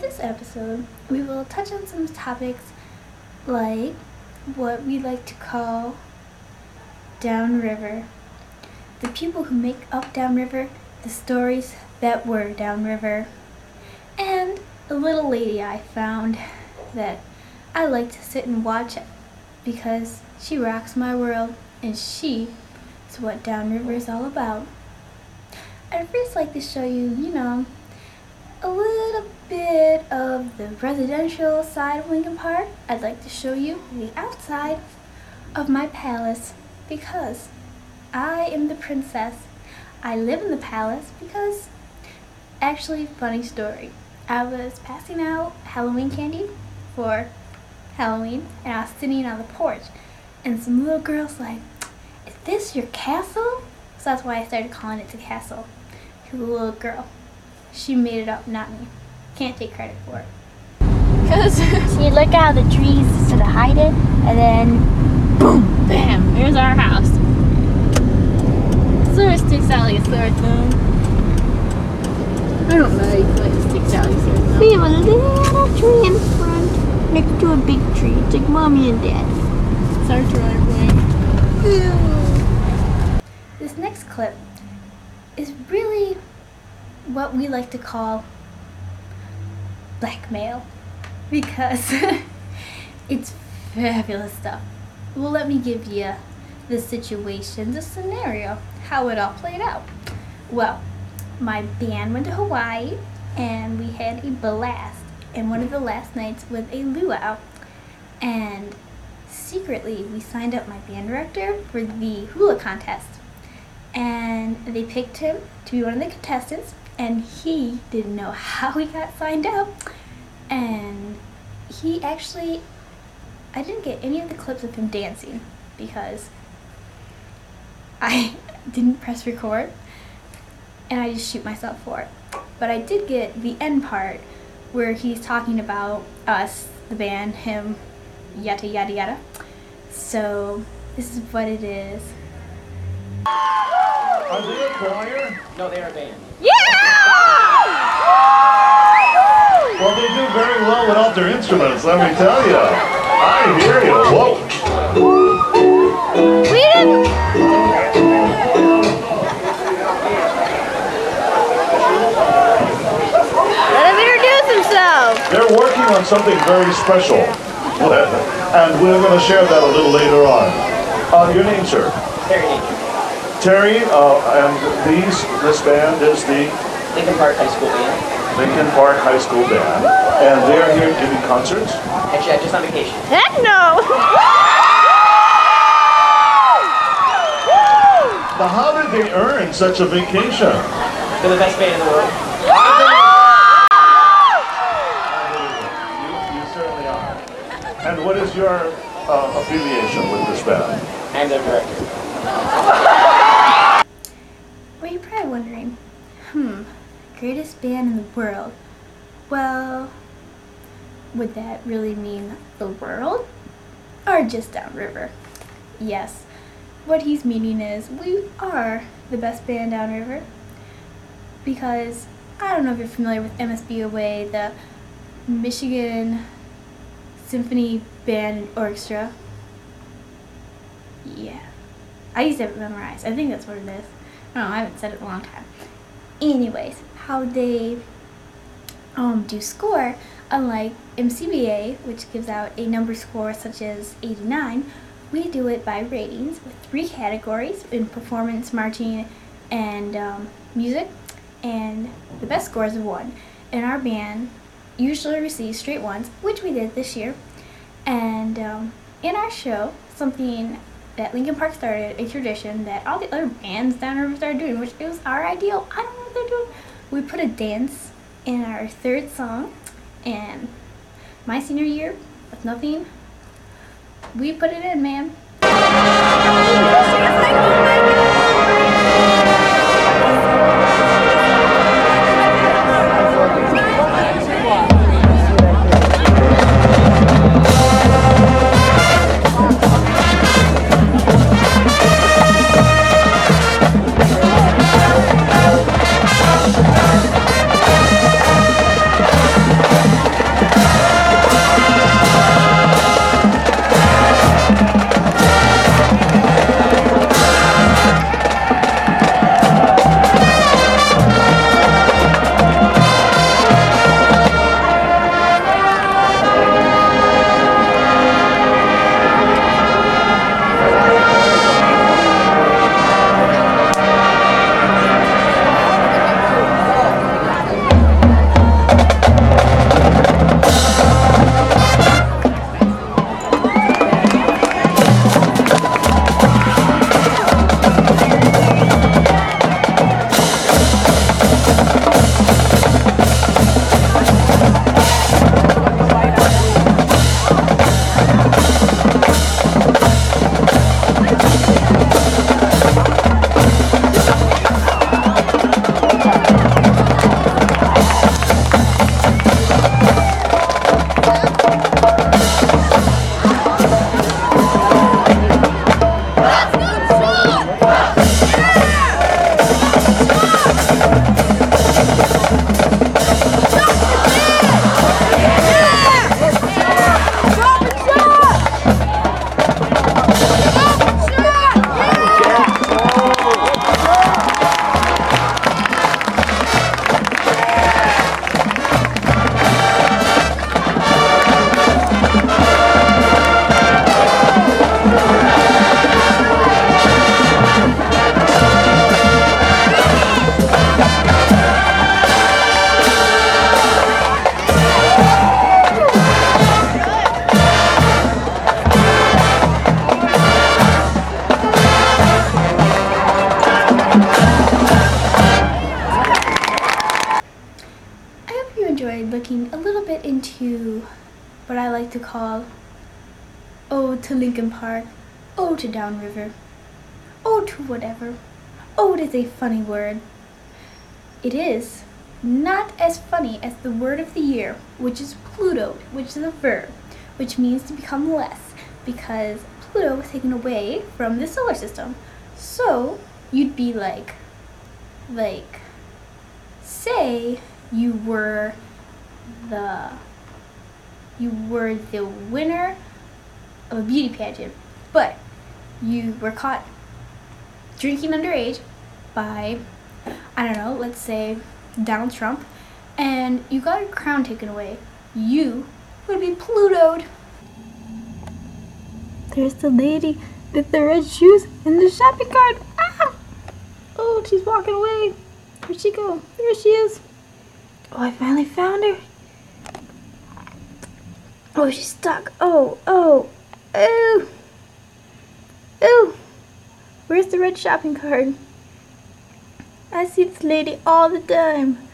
this episode, we will touch on some topics like what we like to call downriver, the people who make up downriver, the stories that were downriver, and a little lady I found that I like to sit and watch because she rocks my world and she is what downriver is all about. I'd first like to show you, you know, a little bit of the residential side of Lincoln Park. I'd like to show you the outside of my palace because I am the princess. I live in the palace because, actually, funny story. I was passing out Halloween candy for Halloween and I was sitting on the porch and some little girls like, is this your castle? So that's why I started calling it the castle. The little girl, she made it up, not me. Can't take credit for it. Because See, look out the trees to sort of hide it, and then boom. bam, here's our house. Sort of sticks out like a sore thumb. I don't know. You feel like it sticks out like a sore thumb. We have a little tree in front, next to a big tree. It's like mommy and dad. It's our driveway. This next clip is really what we like to call blackmail because it's fabulous stuff. Well, let me give you the situation, the scenario, how it all played out. Well, my band went to Hawaii and we had a blast. And one of the last nights was a luau. And secretly, we signed up my band director for the hula contest and they picked him to be one of the contestants and he didn't know how he got signed up and he actually i didn't get any of the clips of him dancing because i didn't press record and i just shoot myself for it but i did get the end part where he's talking about us the band him yada yada yada so this is what it is Are they a choir? No, they're a band. Their instruments, let me tell you. I hear you. Whoa. We didn't. Let him introduce himself. They're working on something very special. And we're going to share that a little later on. Uh, your name, sir? Terry Terry, uh, and these, this band is the Lincoln Park High School band. Lincoln Park High School Band. And they're here giving concerts? Actually, I'm just on vacation. Heck no. Now, how did they earn such a vacation? They're the best band in the world. You, you certainly are. And what is your uh, affiliation with this band? I'm their director. Well, you're probably wondering, hmm, greatest band in the world. Well, would that really mean the world? Or just downriver? Yes. What he's meaning is we are the best band downriver because I don't know if you're familiar with MSBOA, the Michigan Symphony Band and Orchestra. Yeah. I used to have it memorized. I think that's what it is. I don't know, I haven't said it in a long time. Anyways, how they um, do score, unlike MCBA, which gives out a number score such as 89, we do it by ratings with three categories in performance, marching, and um, music. And the best scores of one. And our band usually receives straight ones, which we did this year. And um, in our show, something that Lincoln Park started, a tradition that all the other bands downriver started doing, which it was our ideal. I don't know what they're doing. We put a dance in our third song, and my senior year, with nothing, we put it in, man. To call Oh, to Lincoln Park, Oh, to Downriver, Oh, to whatever. Oh, it is a funny word. It is not as funny as the word of the year, which is Pluto, which is a verb, which means to become less, because Pluto was taken away from the solar system. So you'd be like, like, say you were the you were the winner of a beauty pageant, but you were caught drinking underage by I don't know, let's say Donald Trump, and you got your crown taken away. You would be Plutoed. There's the lady with the red shoes and the shopping cart. Ah! Oh, she's walking away. Where'd she go? There she is. Oh, I finally found her. Oh, she's stuck. Oh, oh, oh, oh. Where's the red shopping cart? I see this lady all the time.